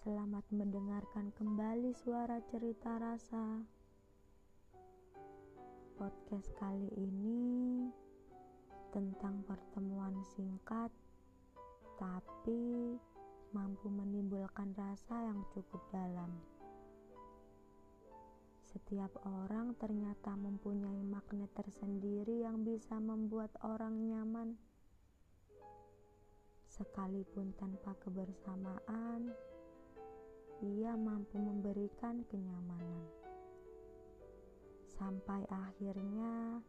Selamat mendengarkan kembali suara cerita rasa. Podcast kali ini tentang pertemuan singkat, tapi mampu menimbulkan rasa yang cukup dalam. Setiap orang ternyata mempunyai magnet tersendiri yang bisa membuat orang nyaman sekalipun tanpa kebersamaan, ia mampu memberikan kenyamanan sampai akhirnya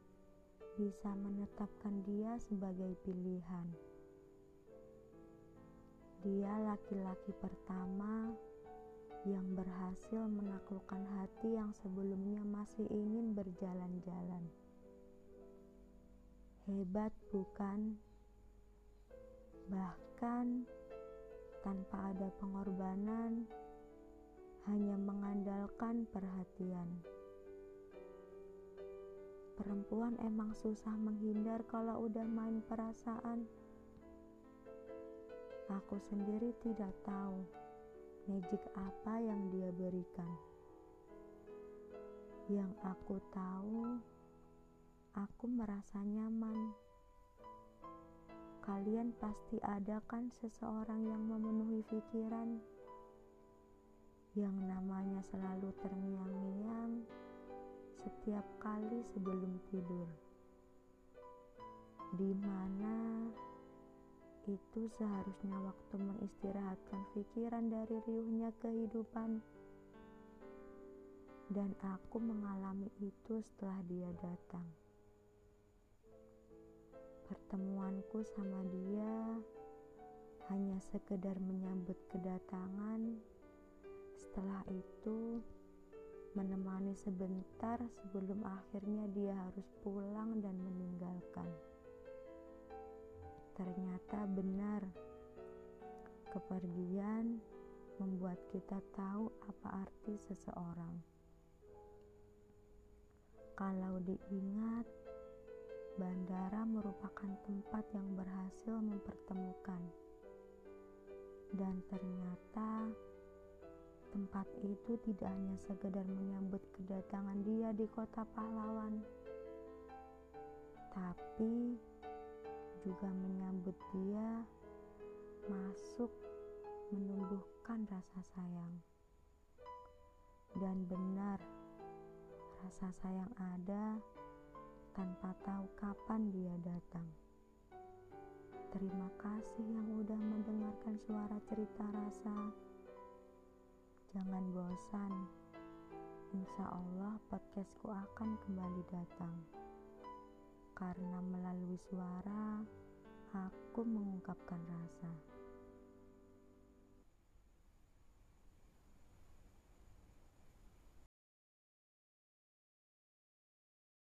bisa menetapkan dia sebagai pilihan. Dia laki-laki pertama yang berhasil menaklukkan hati yang sebelumnya masih ingin berjalan-jalan. Hebat, bukan? Bahkan tanpa ada pengorbanan, mengandalkan perhatian. Perempuan emang susah menghindar kalau udah main perasaan. Aku sendiri tidak tahu magic apa yang dia berikan. Yang aku tahu, aku merasa nyaman Kalian pasti ada kan seseorang yang memenuhi pikiran yang namanya selalu terngiang-ngiang setiap kali sebelum tidur. Di mana itu seharusnya waktu mengistirahatkan pikiran dari riuhnya kehidupan. Dan aku mengalami itu setelah dia datang. Pertemuanku sama dia hanya sekedar menyambut kedatangan. Setelah itu, menemani sebentar sebelum akhirnya dia harus pulang dan meninggalkan. Ternyata benar, kepergian membuat kita tahu apa arti seseorang. Kalau diingat, bandara merupakan tempat yang berhasil mempertemukan. Dan ternyata tempat itu tidak hanya sekedar menyambut kedatangan dia di kota pahlawan, tapi juga menyambut dia masuk menumbuhkan rasa sayang. Dan benar, rasa sayang ada tanpa tahu kapan dia datang. Terima kasih yang udah mendengarkan suara cerita rasa. Jangan bosan. Insya Allah podcastku akan kembali datang. Karena melalui suara, aku mengungkapkan rasa.